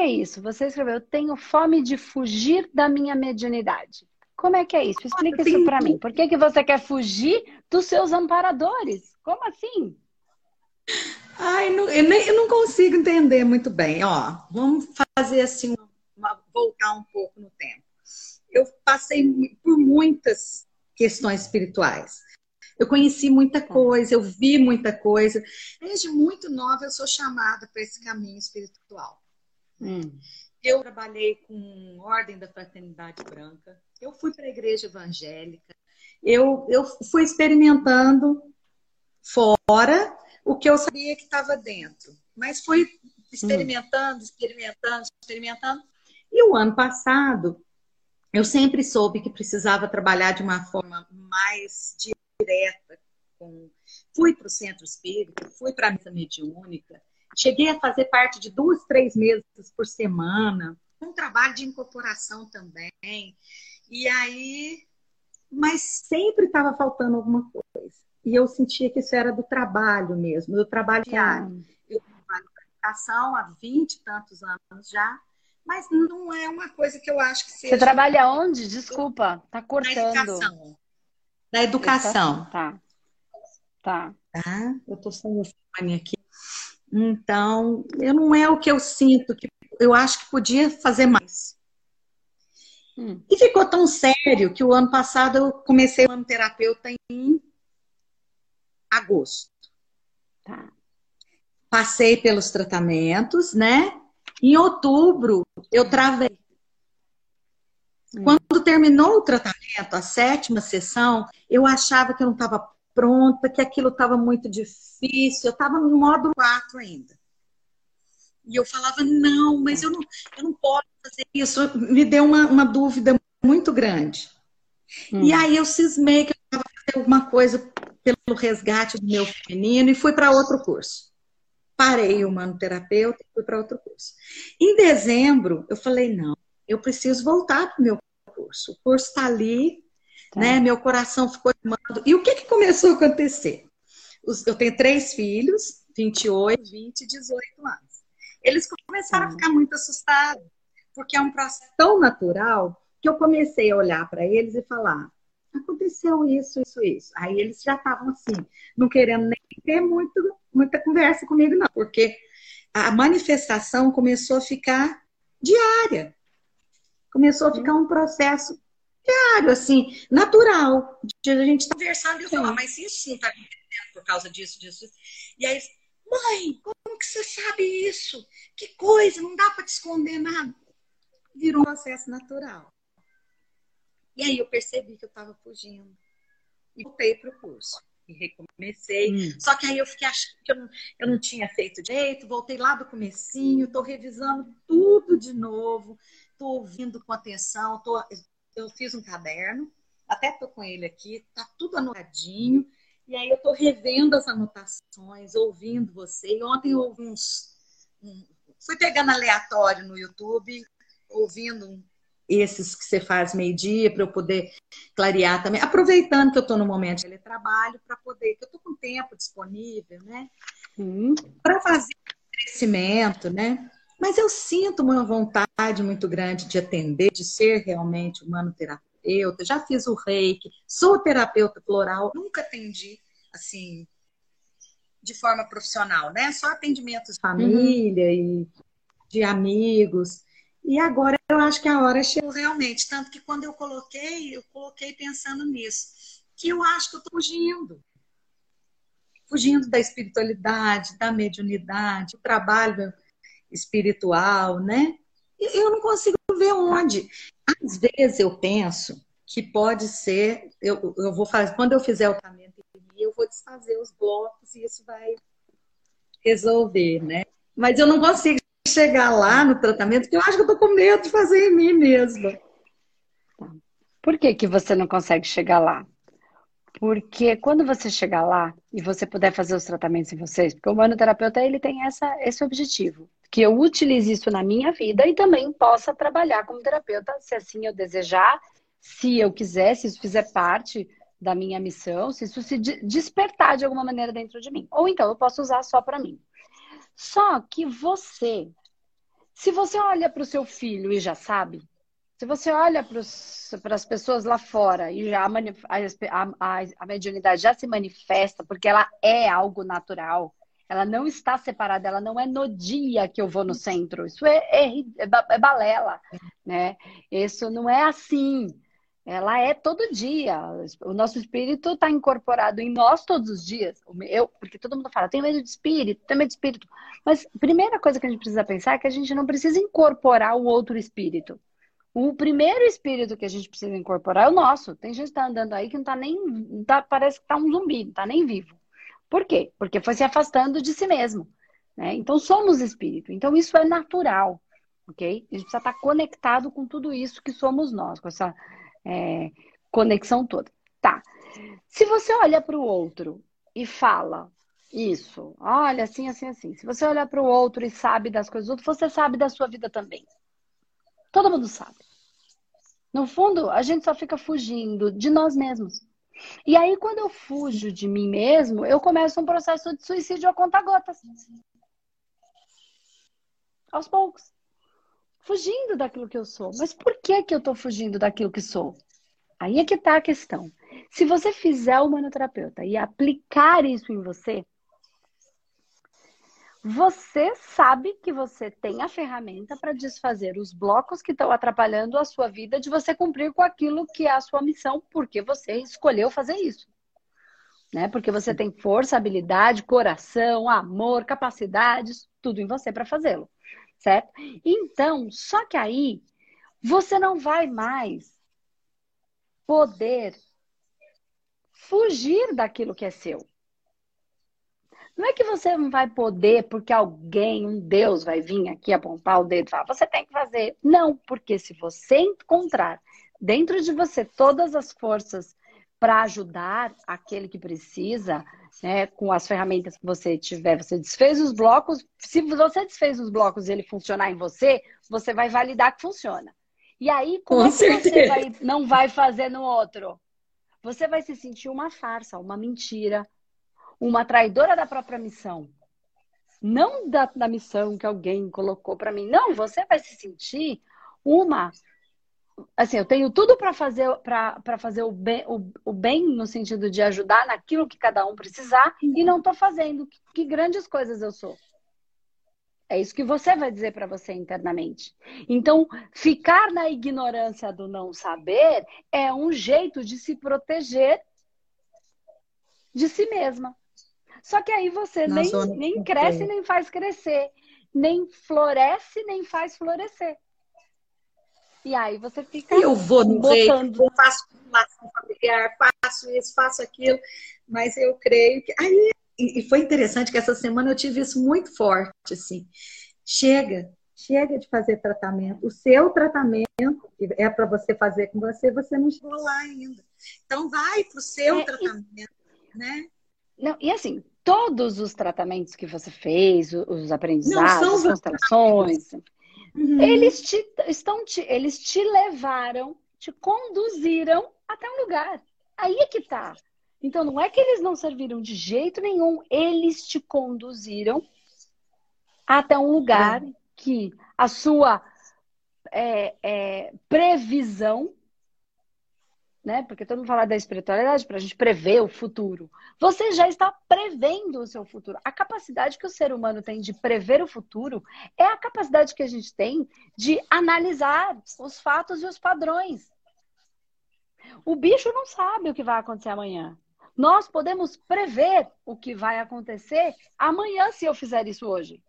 que é isso? Você escreveu, eu tenho fome de fugir da minha mediunidade. Como é que é isso? Explica isso para mim. Por que, que você quer fugir dos seus amparadores? Como assim? Ai, não, eu, nem, eu, não consigo entender muito bem. Ó, vamos fazer assim, uma, voltar um pouco no tempo. Eu passei por muitas questões espirituais. Eu conheci muita tá. coisa, eu vi muita coisa. Desde muito nova eu sou chamada para esse caminho espiritual. Hum. Eu trabalhei com Ordem da Fraternidade Branca, eu fui para a igreja evangélica, eu, eu fui experimentando fora o que eu sabia que estava dentro. Mas fui experimentando, experimentando, experimentando. E o ano passado, eu sempre soube que precisava trabalhar de uma forma mais direta. Com... Fui para o centro espírita, fui para a missa mediúnica, cheguei a fazer parte de duas, três meses por semana, um trabalho de incorporação também. E aí, mas sempre estava faltando alguma coisa. E eu sentia que isso era do trabalho mesmo, do trabalho diário. Eu trabalho com educação há vinte e tantos anos já, mas não é uma coisa que eu acho que seja. Você trabalha onde? Desculpa, tá cortando. Na educação. Na educação. Tá. Tá. Tá? Eu tô sem o fone aqui. Então, eu não é o que eu sinto, que eu acho que podia fazer mais. Hum. E ficou tão sério que o ano passado eu comecei o ano terapeuta em agosto. Tá. Passei pelos tratamentos, né? Em outubro, eu travei. Hum. Quando terminou o tratamento, a sétima sessão, eu achava que eu não estava pronta, que aquilo estava muito difícil. Eu estava no modo 4 ainda. E eu falava, não, mas eu não, eu não posso fazer isso. Me deu uma, uma dúvida muito grande. Hum. E aí eu cismei que eu estava fazendo alguma coisa pelo resgate do meu feminino e fui para outro curso. Parei o manoterapeuta e fui para outro curso. Em dezembro, eu falei: não, eu preciso voltar para o meu curso. O curso está ali, tá. né? Meu coração ficou queimando. E o que, que começou a acontecer? Eu tenho três filhos, 28, 20 e 18 anos. Eles começaram a tá. ficar muito assustados, porque é um processo tão natural que eu comecei a olhar para eles e falar: aconteceu isso, isso, isso. Aí eles já estavam assim, não querendo nem ter muito, muita conversa comigo, não, porque a manifestação começou a ficar diária. Começou a ficar um processo diário, assim, natural. A gente conversando e eu falar, mas isso não está acontecendo por causa disso, disso, disso. E aí, mãe, como que você sabe isso? Que coisa, não dá para te esconder nada. Virou um processo natural. E aí eu percebi que eu estava fugindo. E voltei para o curso. E recomecei. Hum. Só que aí eu fiquei achando que eu não, eu não tinha feito direito. Voltei lá do comecinho. Estou revisando tudo de novo. Estou ouvindo com atenção. Tô, eu fiz um caderno. Até estou com ele aqui. Tá tudo anotadinho. E aí eu estou revendo as anotações, ouvindo você. E ontem eu ouvi uns... Um, fui pegando aleatório no YouTube, ouvindo esses que você faz meio-dia para eu poder clarear também, aproveitando que eu estou no momento de teletrabalho para poder, que eu estou com tempo disponível, né? Para fazer crescimento, né? Mas eu sinto uma vontade muito grande de atender, de ser realmente humanoterapeuta. Já fiz o reiki, sou terapeuta floral, nunca atendi assim de forma profissional, né? Só atendimentos de família uhum. e de amigos. E agora eu acho que a hora chegou realmente. Tanto que quando eu coloquei, eu coloquei pensando nisso. Que eu acho que eu estou fugindo. Fugindo da espiritualidade, da mediunidade, do trabalho espiritual, né? Eu não consigo ver onde. Às vezes eu penso que pode ser, eu, eu vou fazer, quando eu fizer o tratamento eu vou desfazer os blocos e isso vai resolver, né? Mas eu não consigo chegar lá no tratamento, que eu acho que eu tô com medo de fazer em mim mesma. Por que, que você não consegue chegar lá? Porque quando você chegar lá e você puder fazer os tratamentos em vocês, porque o manoterapeuta ele tem essa, esse objetivo, que eu utilize isso na minha vida e também possa trabalhar como terapeuta, se assim eu desejar, se eu quiser, se isso fizer parte da minha missão, se isso se despertar de alguma maneira dentro de mim. Ou então eu posso usar só para mim. Só que você Se você olha para o seu filho e já sabe, se você olha para as pessoas lá fora e já a, a, a mediunidade já se manifesta, porque ela é algo natural, ela não está separada, ela não é no dia que eu vou no centro. Isso é, é, é balela, né? Isso não é assim. Ela é todo dia. O nosso espírito está incorporado em nós todos os dias. Eu, porque todo mundo fala, tem medo de espírito, tem medo de espírito. Mas a primeira coisa que a gente precisa pensar é que a gente não precisa incorporar o outro espírito. O primeiro espírito que a gente precisa incorporar é o nosso. Tem gente que está andando aí que não está nem. Tá, parece que está um zumbi, não está nem vivo. Por quê? Porque foi se afastando de si mesmo. Né? Então somos espírito. Então isso é natural. Ok? A gente precisa estar conectado com tudo isso que somos nós, com essa é, conexão toda. Tá. Se você olha para o outro e fala isso, olha assim, assim, assim. Se você olhar para o outro e sabe das coisas do outro, você sabe da sua vida também. Todo mundo sabe. No fundo, a gente só fica fugindo de nós mesmos. E aí, quando eu fujo de mim mesmo, eu começo um processo de suicídio a conta-gotas. Aos poucos. Fugindo daquilo que eu sou. Mas por que, que eu estou fugindo daquilo que sou? Aí é que está a questão. Se você fizer o manoterapeuta e aplicar isso em você, você sabe que você tem a ferramenta para desfazer os blocos que estão atrapalhando a sua vida de você cumprir com aquilo que é a sua missão, porque você escolheu fazer isso. Né? Porque você tem força, habilidade, coração, amor, capacidades, tudo em você para fazê-lo. Certo? Então, só que aí você não vai mais poder fugir daquilo que é seu. Não é que você não vai poder porque alguém, um Deus, vai vir aqui apontar o dedo e falar, você tem que fazer. Não, porque se você encontrar dentro de você todas as forças para ajudar aquele que precisa, né, com as ferramentas que você tiver, você desfez os blocos. Se você desfez os blocos e ele funcionar em você, você vai validar que funciona. E aí, como é que você vai, não vai fazer no outro? Você vai se sentir uma farsa, uma mentira, uma traidora da própria missão. Não da, da missão que alguém colocou para mim. Não, você vai se sentir uma. Assim, eu tenho tudo para fazer para fazer o bem, o, o, bem no sentido de ajudar naquilo que cada um precisar e não estou fazendo. Que, que grandes coisas eu sou. É isso que você vai dizer para você internamente. Então, ficar na ignorância do não saber é um jeito de se proteger de si mesma. Só que aí você nem, nem cresce, nem faz crescer. Nem floresce, nem faz florescer. E aí você fica. Eu vou no botando... eu faço relação familiar, faço isso, faço aquilo, mas eu creio que. Aí, e foi interessante que essa semana eu tive isso muito forte, assim. Chega, chega de fazer tratamento. O seu tratamento que é para você fazer com você, você não chegou lá ainda. Então vai para o seu é, tratamento, e... né? Não, e assim, todos os tratamentos que você fez, os aprendizados, as constelações, uhum. eles te estão te, eles te levaram, te conduziram até um lugar. Aí é que tá. Então não é que eles não serviram de jeito nenhum, eles te conduziram até um lugar uhum. que a sua é, é, previsão né? Porque todo mundo fala da espiritualidade para a gente prever o futuro. Você já está prevendo o seu futuro. A capacidade que o ser humano tem de prever o futuro é a capacidade que a gente tem de analisar os fatos e os padrões. O bicho não sabe o que vai acontecer amanhã. Nós podemos prever o que vai acontecer amanhã se eu fizer isso hoje.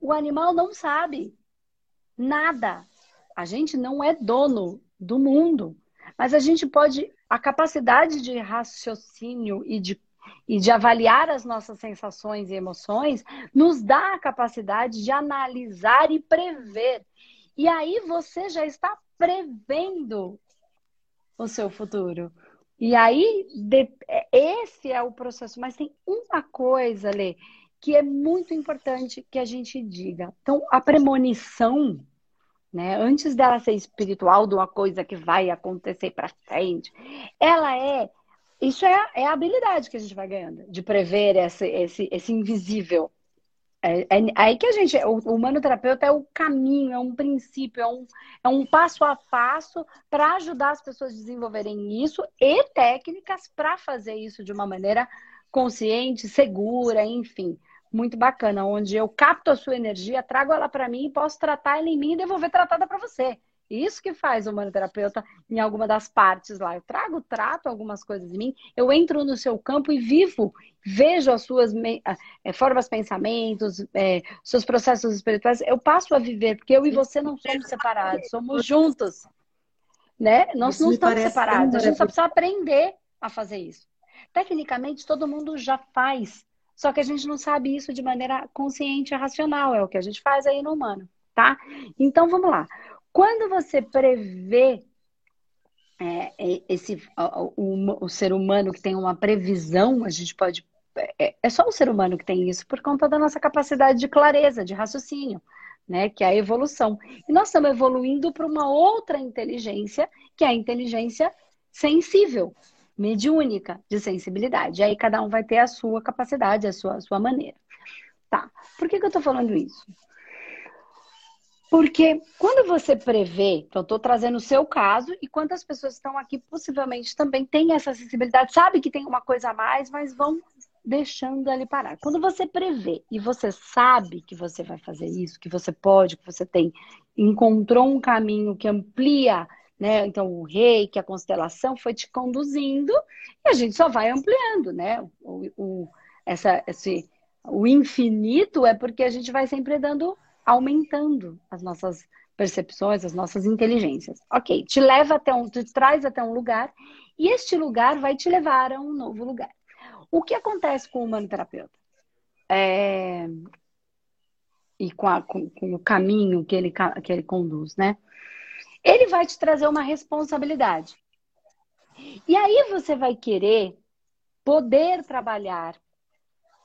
O animal não sabe nada. A gente não é dono do mundo. Mas a gente pode, a capacidade de raciocínio e de, e de avaliar as nossas sensações e emoções, nos dá a capacidade de analisar e prever. E aí você já está prevendo o seu futuro. E aí, de, esse é o processo. Mas tem uma coisa, Lê, que é muito importante que a gente diga. Então, a premonição né? Antes dela ser espiritual de uma coisa que vai acontecer para frente, ela é isso é, é a habilidade que a gente vai ganhando de prever esse, esse, esse invisível. É, é, aí que a gente, o, o humanoterapeuta é o caminho, é um princípio, é um, é um passo a passo para ajudar as pessoas a desenvolverem isso e técnicas para fazer isso de uma maneira consciente, segura, enfim. Muito bacana, onde eu capto a sua energia, trago ela para mim e posso tratar ela em mim e devolver tratada para você. Isso que faz o humanoterapeuta em alguma das partes lá. Eu trago, trato algumas coisas em mim, eu entro no seu campo e vivo, vejo as suas é, formas, pensamentos, é, seus processos espirituais. Eu passo a viver, porque eu e você não somos separados, somos juntos. Né? Nós isso não estamos separados, a gente só precisa aprender a fazer isso. Tecnicamente, todo mundo já faz, só que a gente não sabe isso de maneira consciente e racional, é o que a gente faz aí no humano, tá? Então, vamos lá. Quando você prevê é, é, esse, o, o, ser humano que tem uma previsão, a gente pode. É, é, só o ser humano que tem isso por conta da nossa capacidade de clareza, de raciocínio, né? Que é a evolução. E nós estamos evoluindo para uma outra inteligência, que é a inteligência sensível, mediúnica, de sensibilidade. Aí cada um vai ter a sua capacidade, a sua, a sua maneira. Tá. Por que, que eu estou falando isso? Porque quando você prevê, então estou trazendo o seu caso, e quantas pessoas estão aqui possivelmente também têm essa sensibilidade, sabe que tem uma coisa a mais, mas vão deixando ali parar. Quando você prevê e você sabe que você vai fazer isso, que você pode, que você tem, encontrou um caminho que amplia, né? Então o rei, que a constelação foi te conduzindo, e a gente só vai ampliando, né? O, o, essa, esse, o infinito é porque a gente vai sempre dando aumentando as nossas percepções, as nossas inteligências. Ok, te leva até um, te traz até um lugar e este lugar vai te levar a um novo lugar. O que acontece com o humanoterapeuta? É... E com, a, com, com, o caminho que ele, que ele conduz, né? Ele vai te trazer uma responsabilidade. E aí você vai querer poder trabalhar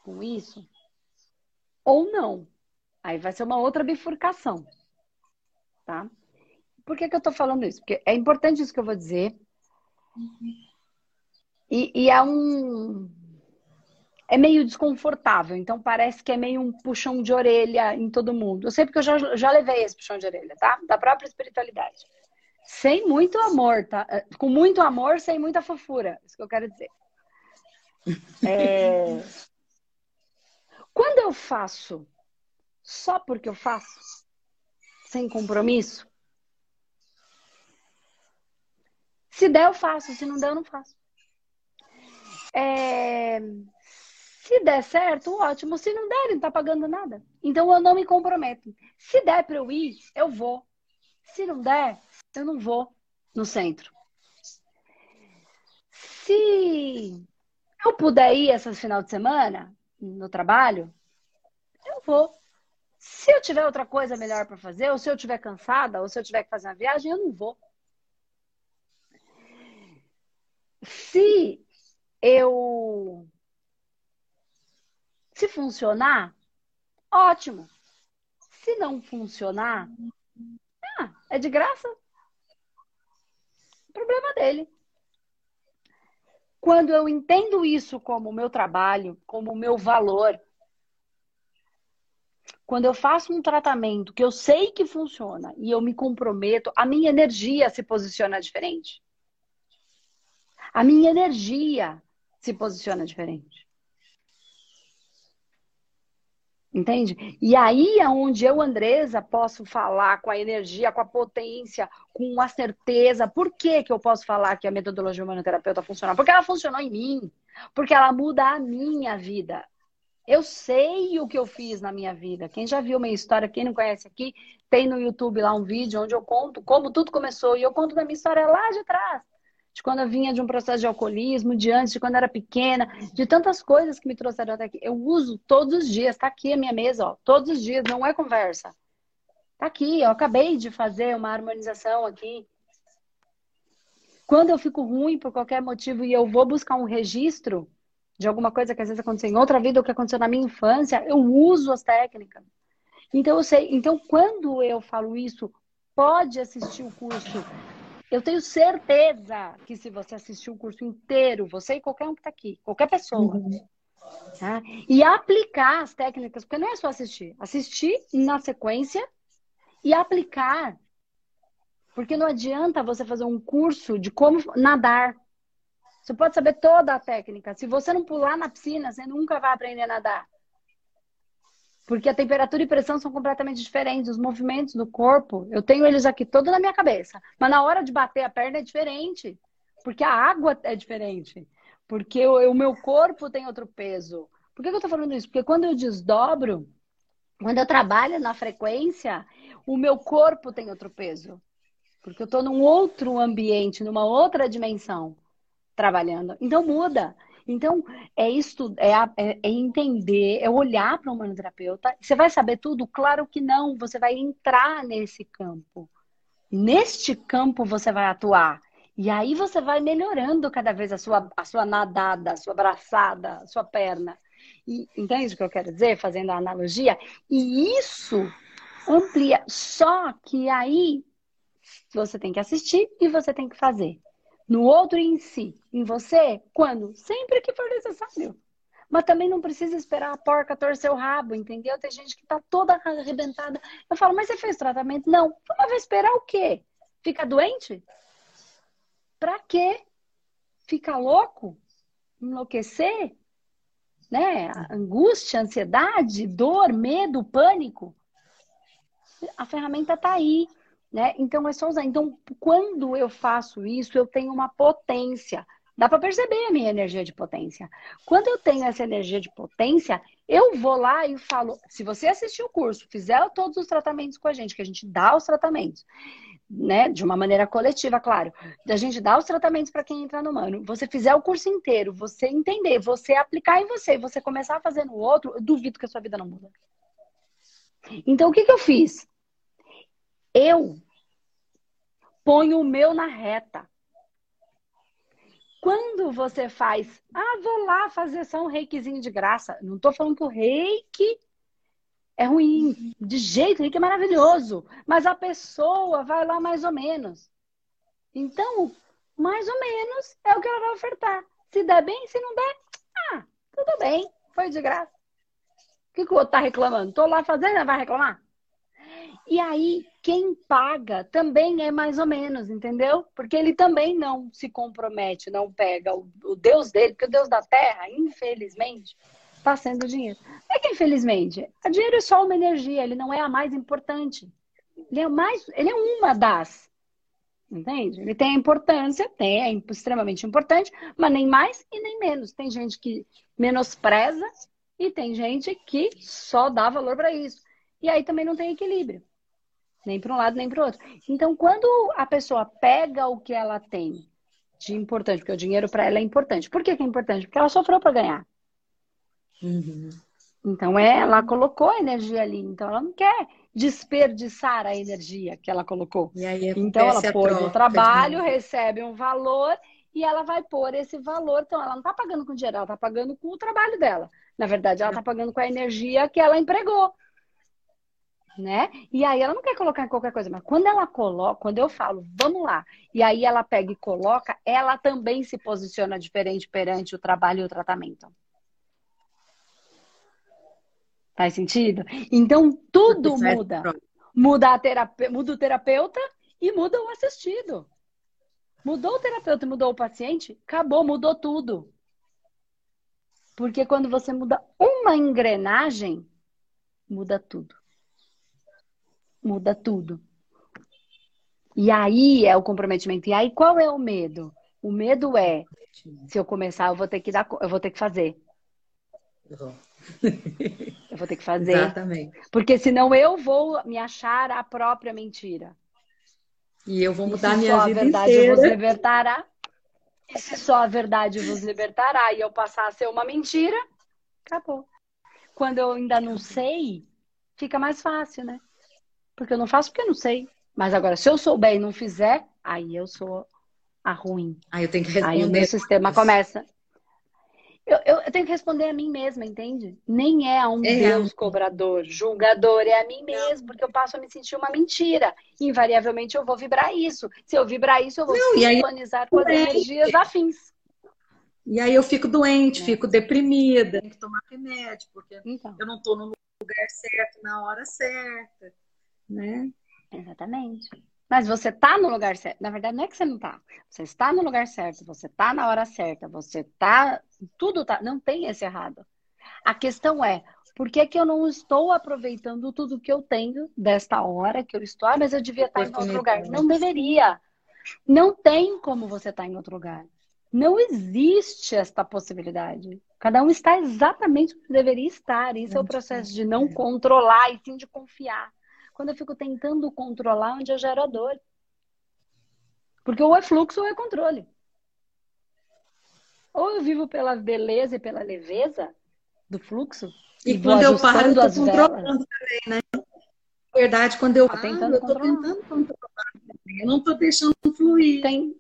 com isso ou não. Aí vai ser uma outra bifurcação. Tá? Por que, que eu tô falando isso? Porque é importante isso que eu vou dizer. E, e é um. É meio desconfortável, então parece que é meio um puxão de orelha em todo mundo. Eu sei porque eu já, já levei esse puxão de orelha, tá? Da própria espiritualidade. Sem muito amor, tá? É, com muito amor, sem muita fofura. Isso que eu quero dizer. É... Quando eu faço só porque eu faço? Sem compromisso? Se der, eu faço. Se não der, eu não faço. É... Se der certo, ótimo. Se não der, não tá pagando nada. Então eu não me comprometo. Se der para eu ir, eu vou. Se não der, eu não vou no centro. Se eu puder ir esse final de semana no trabalho, eu vou. Se eu tiver outra coisa melhor para fazer, ou se eu estiver cansada, ou se eu tiver que fazer uma viagem, eu não vou. Se eu. Se funcionar, ótimo. Se não funcionar, ah, é de graça. Problema dele. Quando eu entendo isso como meu trabalho, como meu valor, quando eu faço um tratamento que eu sei que funciona e eu me comprometo, a minha energia se posiciona diferente. A minha energia se posiciona diferente. Entende? E aí é onde eu, Andresa, posso falar com a energia, com a potência, com a certeza. Por que, que eu posso falar que a metodologia humanoterapeuta funciona? Porque ela funcionou em mim. Porque ela muda a minha vida. Eu sei o que eu fiz na minha vida. Quem já viu minha história, quem não conhece aqui, tem no YouTube lá um vídeo onde eu conto como tudo começou. E eu conto da minha história lá de trás. De quando eu vinha de um processo de alcoolismo, de antes, de quando eu era pequena, de tantas coisas que me trouxeram até aqui. Eu uso todos os dias. Tá aqui a minha mesa, ó. Todos os dias, não é conversa. Tá aqui, eu acabei de fazer uma harmonização aqui. Quando eu fico ruim por qualquer motivo e eu vou buscar um registro, de alguma coisa que às vezes aconteceu em outra vida ou que aconteceu na minha infância, eu uso as técnicas. Então eu sei, então quando eu falo isso, pode assistir o curso. Eu tenho certeza que se você assistir o curso inteiro, você e qualquer um que está aqui, qualquer pessoa, uhum. Tá? E aplicar as técnicas, porque não é só assistir. Assistir na sequência e aplicar. Porque não adianta você fazer um curso de como nadar. Você pode saber toda a técnica. Se você não pular na piscina, você nunca vai aprender a nadar. Porque a temperatura e pressão são completamente diferentes. Os movimentos do corpo, eu tenho eles aqui todo na minha cabeça. Mas na hora de bater a perna é diferente. Porque a água é diferente. Porque o, o meu corpo tem outro peso. Por que, que eu estou falando isso? Porque quando eu desdobro, quando eu trabalho na frequência, o meu corpo tem outro peso. Porque eu estou num outro ambiente, numa outra dimensão trabalhando. Então muda. Então, é isso, é, é, é entender, é olhar para o humanoterapeuta. Você vai saber tudo? Claro que não. Você vai entrar nesse campo. Neste campo você vai atuar. E aí você vai melhorando cada vez a sua, a sua nadada, a sua abraçada, a sua perna. E, entende o que eu quero dizer? Fazendo a analogia. E isso amplia. Só que aí você tem que assistir e você tem que fazer. No outro em si. Em você, quando? Sempre que for necessário. Mas também não precisa esperar a porca torcer o rabo, entendeu? Tem gente que tá toda arrebentada. Eu falo, mas você fez tratamento? Não. Mas vai esperar o quê? Fica doente? Pra quê? Ficar louco? Enlouquecer? Né? Angústia, ansiedade, dor, medo, pânico. A ferramenta está aí, né? Então é só usar. Então, quando eu faço isso, eu tenho uma potência. Dá para perceber a minha energia de potência. Quando eu tenho essa energia de potência, eu vou lá e falo: se você assistir o curso, fizer todos os tratamentos com a gente, que a gente dá os tratamentos, né, de uma maneira coletiva, claro. A gente dá os tratamentos para quem entra no mano. Você fizer o curso inteiro, você entender, você aplicar em você, você começar a fazer no outro, eu duvido que a sua vida não muda. Então, o que, que eu fiz? Eu ponho o meu na reta. Quando você faz, ah, vou lá fazer só um reikizinho de graça. Não estou falando que o reiki é ruim, de jeito nenhum, que é maravilhoso. Mas a pessoa vai lá mais ou menos. Então, mais ou menos é o que ela vai ofertar. Se der bem, se não der, ah, tudo bem, foi de graça. O que, que o outro tá reclamando? Tô lá fazendo, vai reclamar? E aí, quem paga também é mais ou menos, entendeu? Porque ele também não se compromete, não pega o, o Deus dele, porque o Deus da terra, infelizmente, está sendo dinheiro. Não é que, infelizmente, o dinheiro é só uma energia, ele não é a mais importante. Ele é, mais, ele é uma das. Entende? Ele tem a importância, tem, é extremamente importante, mas nem mais e nem menos. Tem gente que menospreza e tem gente que só dá valor para isso. E aí também não tem equilíbrio. Nem para um lado, nem para o outro. Então, quando a pessoa pega o que ela tem de importante, porque o dinheiro para ela é importante. Por que, que é importante? Porque ela sofreu para ganhar. Uhum. Então é, ela colocou a energia ali, então ela não quer desperdiçar a energia que ela colocou. então ela põe no trabalho, recebe um valor e ela vai pôr esse valor. Então ela não está pagando com dinheiro, ela está pagando com o trabalho dela. Na verdade, ela está pagando com a energia que ela empregou. Né? E aí ela não quer colocar em qualquer coisa, mas quando ela coloca, quando eu falo, vamos lá, e aí ela pega e coloca, ela também se posiciona diferente perante o trabalho e o tratamento. Faz sentido? Então, tudo muda. Muda, a muda o terapeuta e muda o assistido. Mudou o terapeuta e mudou o paciente, acabou, mudou tudo. Porque quando você muda uma engrenagem, muda tudo. Muda tudo. E aí é o comprometimento. E aí qual é o medo? O medo é se eu começar, eu vou ter que dar, eu vou ter que fazer. Uhum. Eu vou ter que fazer. Exatamente. Porque senão eu vou me achar a própria mentira. E eu vou mudar a minha vida a verdade inteira. vos libertará. E se só a verdade vos libertará e eu passar a ser uma mentira, acabou. Quando eu ainda não sei, fica mais fácil, né? Porque eu não faço porque eu não sei. Mas agora, se eu souber e não fizer, aí eu sou a ruim. Aí eu tenho que responder. Aí o meu sistema começa. Eu, eu, eu, tenho que responder a mim mesma, entende? Nem é a um é. Deus cobrador, julgador, é a mim mesmo, porque eu passo a me sentir uma mentira. Invariavelmente eu vou vibrar isso. Se eu vibrar isso, eu vou Não, sintonizar com as energias afins. E aí eu fico doente, é. fico deprimida, tenho que tomar remédio, porque então. eu não estou no lugar certo, na hora certa, né? Exatamente. Mas você está no lugar certo. Na verdade, não é que você não está. Você está no lugar certo, você está na hora certa, você está. Tudo tá. Não tem esse errado. A questão é, por que, que eu não estou aproveitando tudo que eu tenho desta hora que eu estou? Ah, mas eu devia estar em outro lugar. Não deveria. Não tem como você estar em outro lugar. Não existe esta possibilidade. Cada um está exatamente onde deveria estar. Isso é o processo de não controlar e sim de confiar. Quando eu fico tentando controlar onde eu gero a dor. Porque ou é fluxo ou é controle. Ou eu vivo pela beleza e pela leveza do fluxo. E, e quando eu paro, eu tô controlando também, né? Na verdade, quando eu paro, eu tô tentando controlar. Eu não tô deixando fluir. Tem,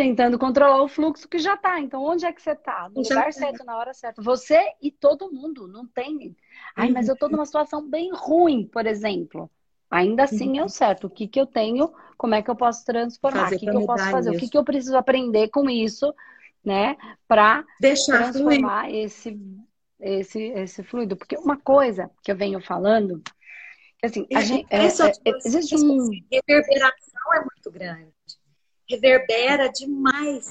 tentando controlar o fluxo que já está. Então, onde é que você está? No já lugar tá. certo, na hora certa. Você e todo mundo, não tem. Ai, mas eu estou numa situação bem ruim, por exemplo. Ainda assim é o certo. O que, que eu tenho, como é que eu posso transformar? Fazer o que, que eu posso fazer? Isso. O que, que eu preciso aprender com isso, né? Para transformar fluir. esse, esse, esse fluido. Porque uma coisa que eu venho falando, assim, a gente, é, é, existe um... reverberação é muito grande reverbera demais,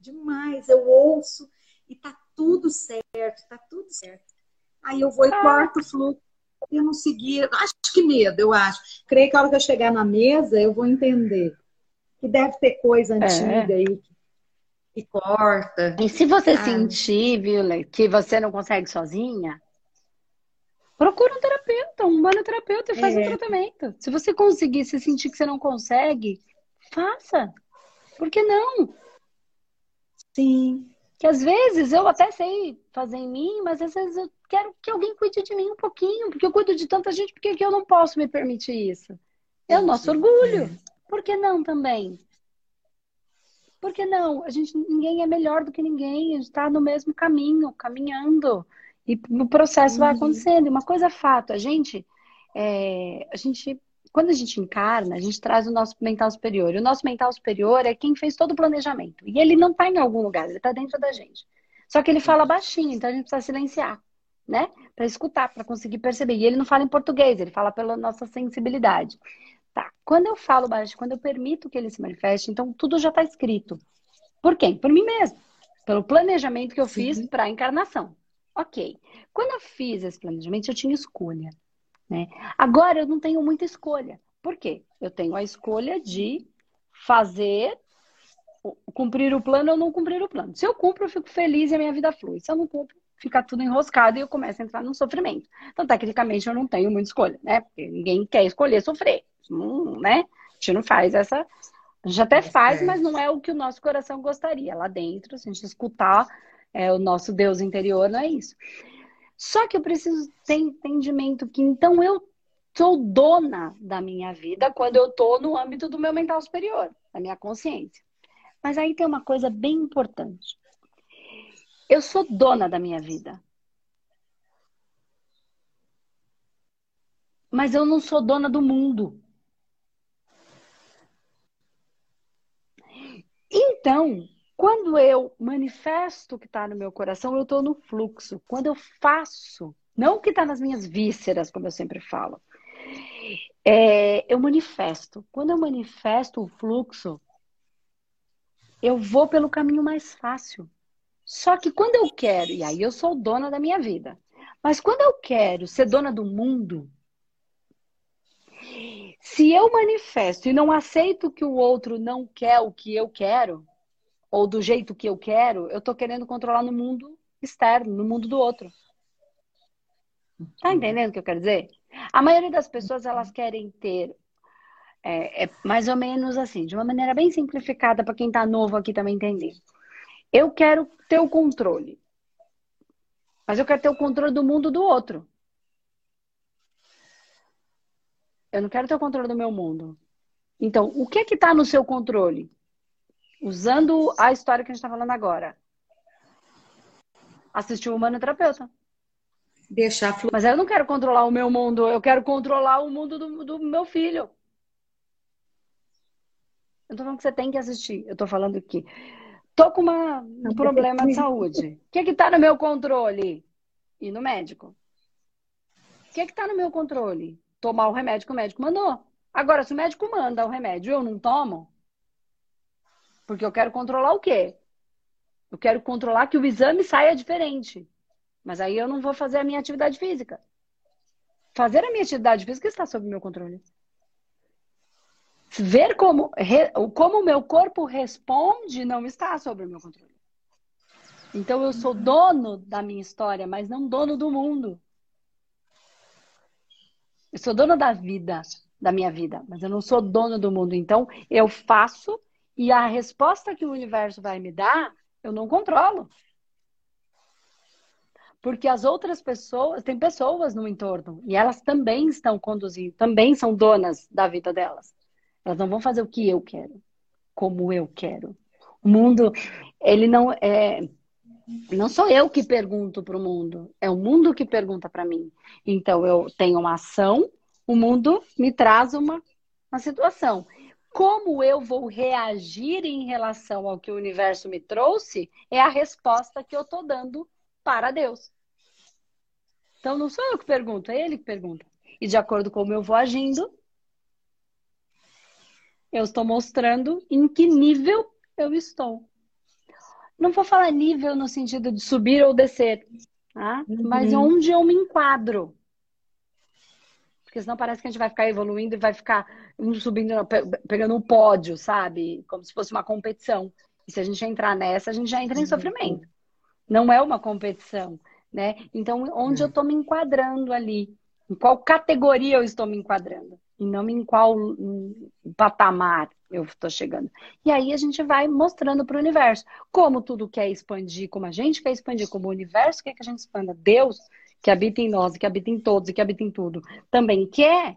demais. Eu ouço e tá tudo certo, tá tudo certo. Aí eu vou e corto o fluxo. Eu não seguir. Acho que medo, eu acho. Creio que a hora que eu chegar na mesa, eu vou entender. Que deve ter coisa é. antiga é. aí que, que, corta. E se você ah. sentir, Viola, que você não consegue sozinha, procura um terapeuta, um manoterapeuta e faz é. um tratamento. Se você conseguir se sentir que você não consegue, faça. Por que não? Sim. Que às vezes eu até sei fazer em mim, mas às vezes eu quero que alguém cuide de mim um pouquinho, porque eu cuido de tanta gente, por que eu não posso me permitir isso? É o nosso orgulho. Por que não também? Por que não? A gente, ninguém é melhor do que ninguém, a gente está no mesmo caminho, caminhando. E o processo uhum. vai acontecendo. E uma coisa é fato, a gente, é, a gente quando a gente encarna, a gente traz o nosso mental superior. E o nosso mental superior é quem fez todo o planejamento. E ele não está em algum lugar, ele está dentro da gente. Só que ele fala baixinho, então a gente precisa silenciar, né? Para escutar, para conseguir perceber. E ele não fala em português, ele fala pela nossa sensibilidade. Tá. Quando eu falo baixo, quando eu permito que ele se manifeste, então tudo já está escrito. Por quem? Por mim mesmo. Pelo planejamento que eu fiz para a encarnação. Ok. Quando eu fiz esse planejamento, eu tinha escolha. Né? Agora eu não tenho muita escolha. Por quê? Eu tenho a escolha de fazer, cumprir o plano ou não cumprir o plano. Se eu cumpro, eu fico feliz e a minha vida flui. Se eu não cumpro, fica tudo enroscado e eu começo a entrar num sofrimento. Então, tecnicamente, eu não tenho muita escolha, né? Porque ninguém quer escolher sofrer, hum, né? A gente não faz essa. A gente até faz, mas não é o que o nosso coração gostaria. Lá dentro, se a gente escutar é, o nosso Deus interior, não é isso. Só que eu preciso ter entendimento que então eu sou dona da minha vida quando eu estou no âmbito do meu mental superior, da minha consciência. Mas aí tem uma coisa bem importante. Eu sou dona da minha vida. Mas eu não sou dona do mundo. Então, quando eu manifesto o que está no meu coração, eu estou no fluxo. Quando eu faço, não o que está nas minhas vísceras, como eu sempre falo, é, eu manifesto. Quando eu manifesto o fluxo, eu vou pelo caminho mais fácil. Só que quando eu quero, e aí eu sou dona da minha vida, mas quando eu quero ser dona do mundo, se eu manifesto e não aceito que o outro não quer o que eu quero, ou do jeito que eu quero, eu tô querendo controlar no mundo externo, no mundo do outro. Tá entendendo o que eu quero dizer? A maioria das pessoas, elas querem ter é, é mais ou menos assim, de uma maneira bem simplificada para quem tá novo aqui também entender. Eu quero ter o controle. Mas eu quero ter o controle do mundo do outro. Eu não quero ter o controle do meu mundo. Então, o que é que está no seu controle? Usando a história que a gente está falando agora. Assistir o humanoterapeuta. Deixar fluir. Mas eu não quero controlar o meu mundo, eu quero controlar o mundo do, do meu filho. Eu tô falando que você tem que assistir. Eu tô falando que Tô com uma, um problema de saúde. O que que tá no meu controle? Ir no médico. O que que tá no meu controle? Tomar o remédio que o médico mandou. Agora, se o médico manda o remédio e eu não tomo, porque eu quero controlar o quê? Eu quero controlar que o exame saia diferente. Mas aí eu não vou fazer a minha atividade física. Fazer a minha atividade física está sob meu controle. Ver como, como o meu corpo responde não está sob o meu controle. Então eu sou dono da minha história, mas não dono do mundo. Eu sou dono da vida, da minha vida, mas eu não sou dono do mundo. Então eu faço e a resposta que o universo vai me dar, eu não controlo. Porque as outras pessoas, tem pessoas no entorno e elas também estão conduzindo, também são donas da vida delas. Elas não vão fazer o que eu quero, como eu quero. O mundo, ele não é. Não sou eu que pergunto para o mundo, é o mundo que pergunta para mim. Então eu tenho uma ação, o mundo me traz uma, uma situação. Como eu vou reagir em relação ao que o universo me trouxe é a resposta que eu estou dando para Deus. Então não sou eu que pergunto, é ele que pergunta. E de acordo com como eu vou agindo, eu estou mostrando em que nível eu estou. Não vou falar nível no sentido de subir ou descer, tá? Uhum. mas onde eu me enquadro. Porque senão parece que a gente vai ficar evoluindo e vai ficar um subindo, pegando um pódio, sabe? Como se fosse uma competição. E se a gente entrar nessa, a gente já entra em uhum. sofrimento. Não é uma competição, né? Então, onde eu estou me enquadrando ali? Em qual categoria eu estou me enquadrando? e não em qual patamar eu estou chegando. E aí a gente vai mostrando para o universo como tudo quer expandir, como a gente quer expandir, como o universo quer que a gente expanda. Deus, que habita em nós, que habita em todos e que habita em tudo, também quer.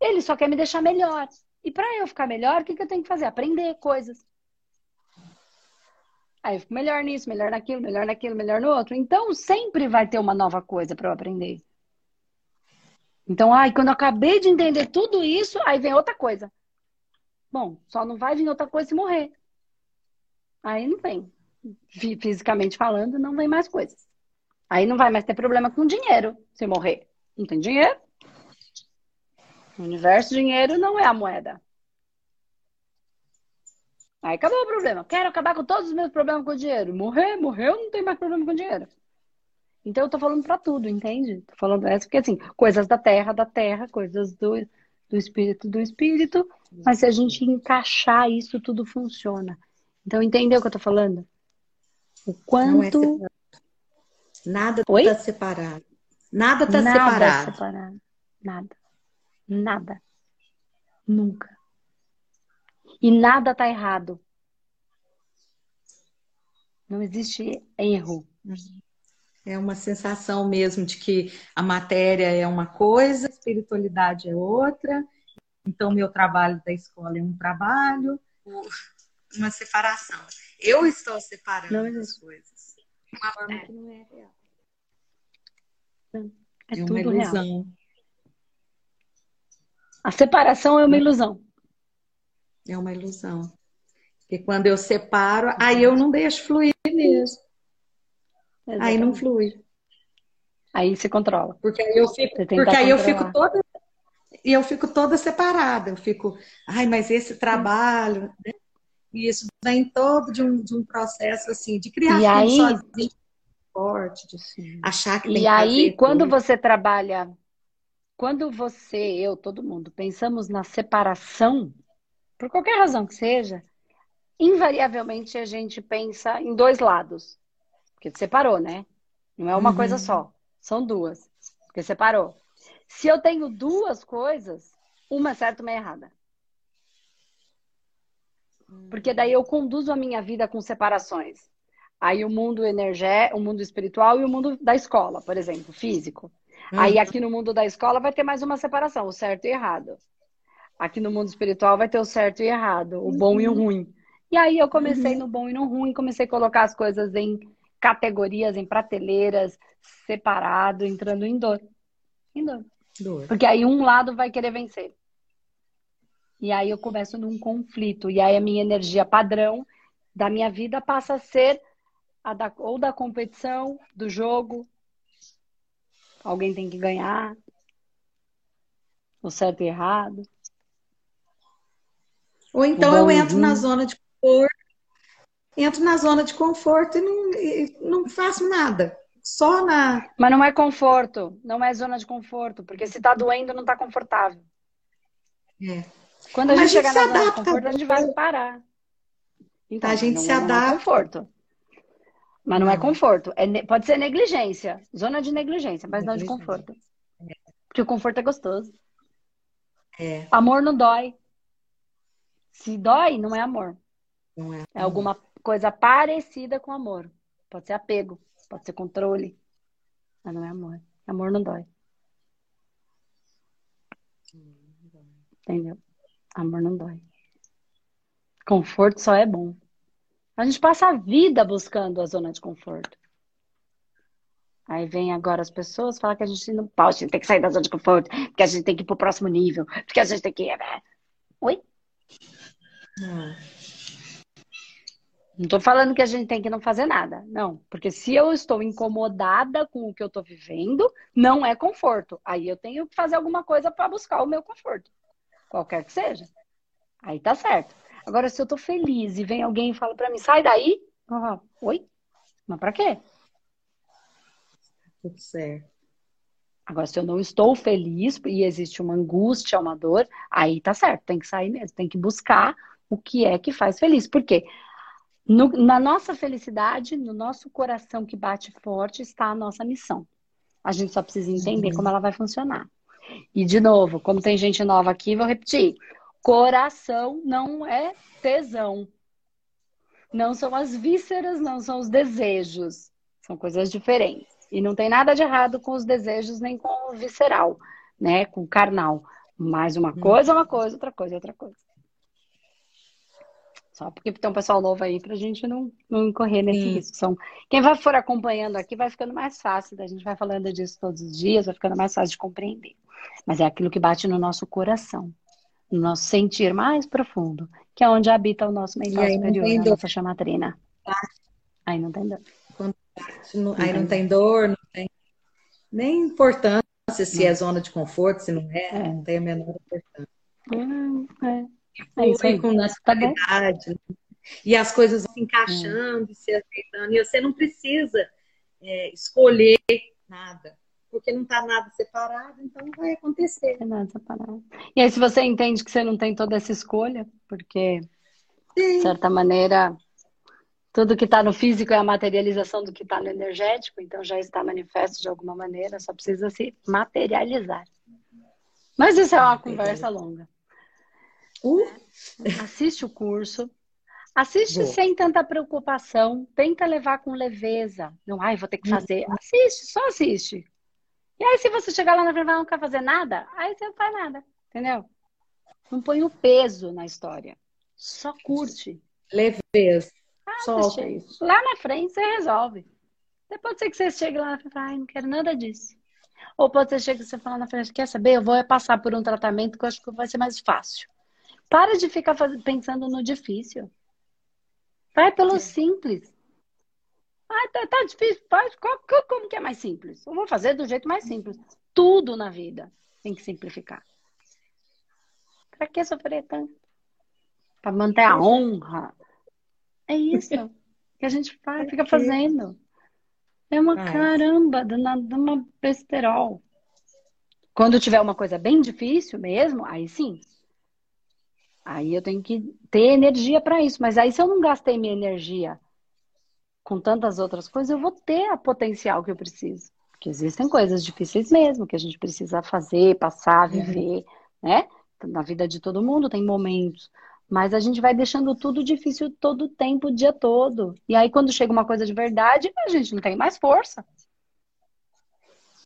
Ele só quer me deixar melhor. E para eu ficar melhor, o que, que eu tenho que fazer? Aprender coisas. Aí eu fico melhor nisso, melhor naquilo, melhor naquilo, melhor no outro. Então sempre vai ter uma nova coisa para eu aprender. Então, ai, quando eu acabei de entender tudo isso, aí vem outra coisa. Bom, só não vai vir outra coisa se morrer. Aí não vem. Fisicamente falando, não vem mais coisas. Aí não vai mais ter problema com dinheiro se morrer. Não tem dinheiro. O universo dinheiro não é a moeda. Aí acabou o problema. Quero acabar com todos os meus problemas com dinheiro. Morrer, morreu, não tem mais problema com dinheiro. Então eu tô falando para tudo, entende? Tô falando essa porque assim, coisas da terra, da terra, coisas do, do espírito, do espírito, mas se a gente encaixar isso, tudo funciona. Então entendeu o que eu tô falando? O quanto. É Nada está separado. Nada está separado. Nada separado. Nada. Nada. Nunca. E nada tá errado. Não existe erro. É uma sensação mesmo de que a matéria é uma coisa, a espiritualidade é outra. Então, meu trabalho da escola é um trabalho, uma separação. Eu estou separando as coisas. Uma forma é. que não é real. É, é uma ilusão. Real. A separação é uma ilusão. É uma ilusão. Porque quando eu separo, aí eu não deixo fluir mesmo. Exatamente. Aí não flui. Aí se controla. Porque aí eu fico, porque aí eu fico toda e eu fico toda separada. Eu fico, ai, mas esse trabalho, né? E isso vem todo de um, de um processo assim de criação e aí, sozinho, de sim. achar que tem E aí, quando tudo. você trabalha, quando você, eu, todo mundo, pensamos na separação, por qualquer razão que seja, invariavelmente a gente pensa em dois lados. Porque separou, né? Não é uma uhum. coisa só. São duas. Porque separou. Se eu tenho duas coisas, uma é certa e uma é errada. Porque daí eu conduzo a minha vida com separações. Aí o mundo energético, o mundo espiritual e o mundo da escola, por exemplo, físico. Uhum. Aí aqui no mundo da escola vai ter mais uma separação, o certo e errado. Aqui no mundo espiritual vai ter o certo e errado, o bom e o uhum. ruim. E aí eu comecei uhum. no bom e no ruim, comecei a colocar as coisas em categorias, em prateleiras, separado, entrando em dor. Em dor. dor. Porque aí um lado vai querer vencer. E aí eu começo num conflito. E aí a minha energia padrão da minha vida passa a ser da, ou da competição, do jogo. Alguém tem que ganhar. O certo e errado. Ou então eu entro na zona de conforto, entro na zona de conforto e não, e não faço nada. Só na. Mas não é conforto, não é zona de conforto, porque se tá doendo, não tá confortável. É. Quando a gente chegar na zona de conforto, a gente vai parar. Então, a gente se adapta. Não é conforto. Mas não é conforto. É, pode ser negligência. Zona de negligência, mas não de conforto. Porque o conforto é gostoso. É. Amor não dói. Se dói, não é amor. Não é, é alguma coisa parecida com amor. Pode ser apego, pode ser controle. Mas não é amor. Amor não dói. Entendeu? Amor não dói. Conforto só é bom. A gente passa a vida buscando a zona de conforto. Aí vem agora as pessoas falar que a gente não pode, a gente tem que sair da zona de conforto, porque a gente tem que ir pro próximo nível, porque a gente tem que. Né? Oi? Não. Não estou falando que a gente tem que não fazer nada. Não, porque se eu estou incomodada com o que eu estou vivendo, não é conforto. Aí eu tenho que fazer alguma coisa para buscar o meu conforto, qualquer que seja. Aí tá certo. Agora, se eu estou feliz e vem alguém e fala para mim, sai daí, ah, oi? Mas para quê? Tudo certo. Agora, se eu não estou feliz e existe uma angústia, uma dor, aí tá certo, tem que sair mesmo, tem que buscar o que é que faz feliz. Por quê? No, na nossa felicidade, no nosso coração que bate forte, está a nossa missão. A gente só precisa entender uhum. como ela vai funcionar. E, de novo, como tem gente nova aqui, vou repetir: coração não é tesão. Não são as vísceras, não são os desejos. São coisas diferentes. E não tem nada de errado com os desejos nem com o visceral, né? Com o carnal. Mas uma uhum. coisa é uma coisa, outra coisa é outra coisa. Só porque tem um pessoal novo aí para a gente não, não incorrer nesse Sim. risco. São, quem vai for acompanhando aqui vai ficando mais fácil, a gente vai falando disso todos os dias, vai ficando mais fácil de compreender. Mas é aquilo que bate no nosso coração, no nosso sentir mais profundo, que é onde habita o nosso mental superior, a nossa chamatrina. Aí não tem dor. Não, aí não tem dor, não tem nem importância se não. é zona de conforto, se não é, é. não tem a menor importância. É, é. É isso aí. com naturalidade. Tá e as coisas se encaixando, hum. se aceitando. E você não precisa é, escolher nada. Porque não está nada separado, então vai acontecer. Não nada separado. E aí, se você entende que você não tem toda essa escolha, porque, Sim. de certa maneira, tudo que está no físico é a materialização do que está no energético, então já está manifesto de alguma maneira, só precisa se materializar. Mas isso é uma conversa longa. Uh, assiste o curso. Assiste Boa. sem tanta preocupação. Tenta levar com leveza. Não, ai, vou ter que fazer. Uhum. Assiste, só assiste. E aí, se você chegar lá na frente e não quer fazer nada, aí você não faz nada. Entendeu? Não põe o peso na história. Só curte. Leveza. Ah, Solta isso. Lá na frente você resolve. Depois ser que você chegue lá na frente e fale, ai, não quero nada disso. Ou pode ser que você fala na frente, quer saber? Eu vou passar por um tratamento que eu acho que vai ser mais fácil. Para de ficar pensando no difícil. Vai pelo é. simples. Ah, tá, tá difícil. Faz, como que é mais simples? Eu vou fazer do jeito mais simples. Tudo na vida tem que simplificar. Para que sofrer tanto? Para manter a honra. É isso que a gente faz, fica fazendo. É uma é. caramba, de uma besterol. Quando tiver uma coisa bem difícil mesmo, aí sim, Aí eu tenho que ter energia para isso. Mas aí, se eu não gastei minha energia com tantas outras coisas, eu vou ter a potencial que eu preciso. Porque existem coisas difíceis mesmo que a gente precisa fazer, passar, uhum. viver, uhum. né? Na vida de todo mundo tem momentos. Mas a gente vai deixando tudo difícil todo o tempo, o dia todo. E aí, quando chega uma coisa de verdade, a gente não tem mais força.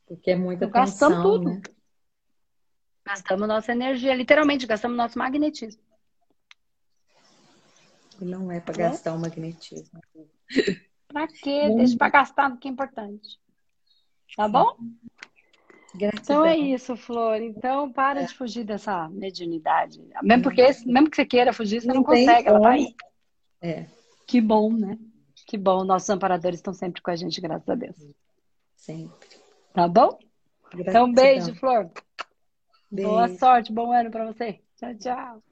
Porque é muita Gastamos tensão, tudo. Né? Gastamos nossa energia, literalmente, gastamos nosso magnetismo. Não é para é? gastar o magnetismo. Para quê? Deixa para gastar no que é importante. Tá bom? Gratidão. Então é isso, Flor. Então para é. de fugir dessa mediunidade. Mesmo porque, mesmo que você queira fugir, você não, não consegue, ela tá aí. É. Que bom, né? Que bom. Nossos amparadores estão sempre com a gente, graças a Deus. Sempre. Tá bom? Gratidão. Então, beijo, Flor. Beijo. Boa sorte, bom ano para você. Tchau, tchau.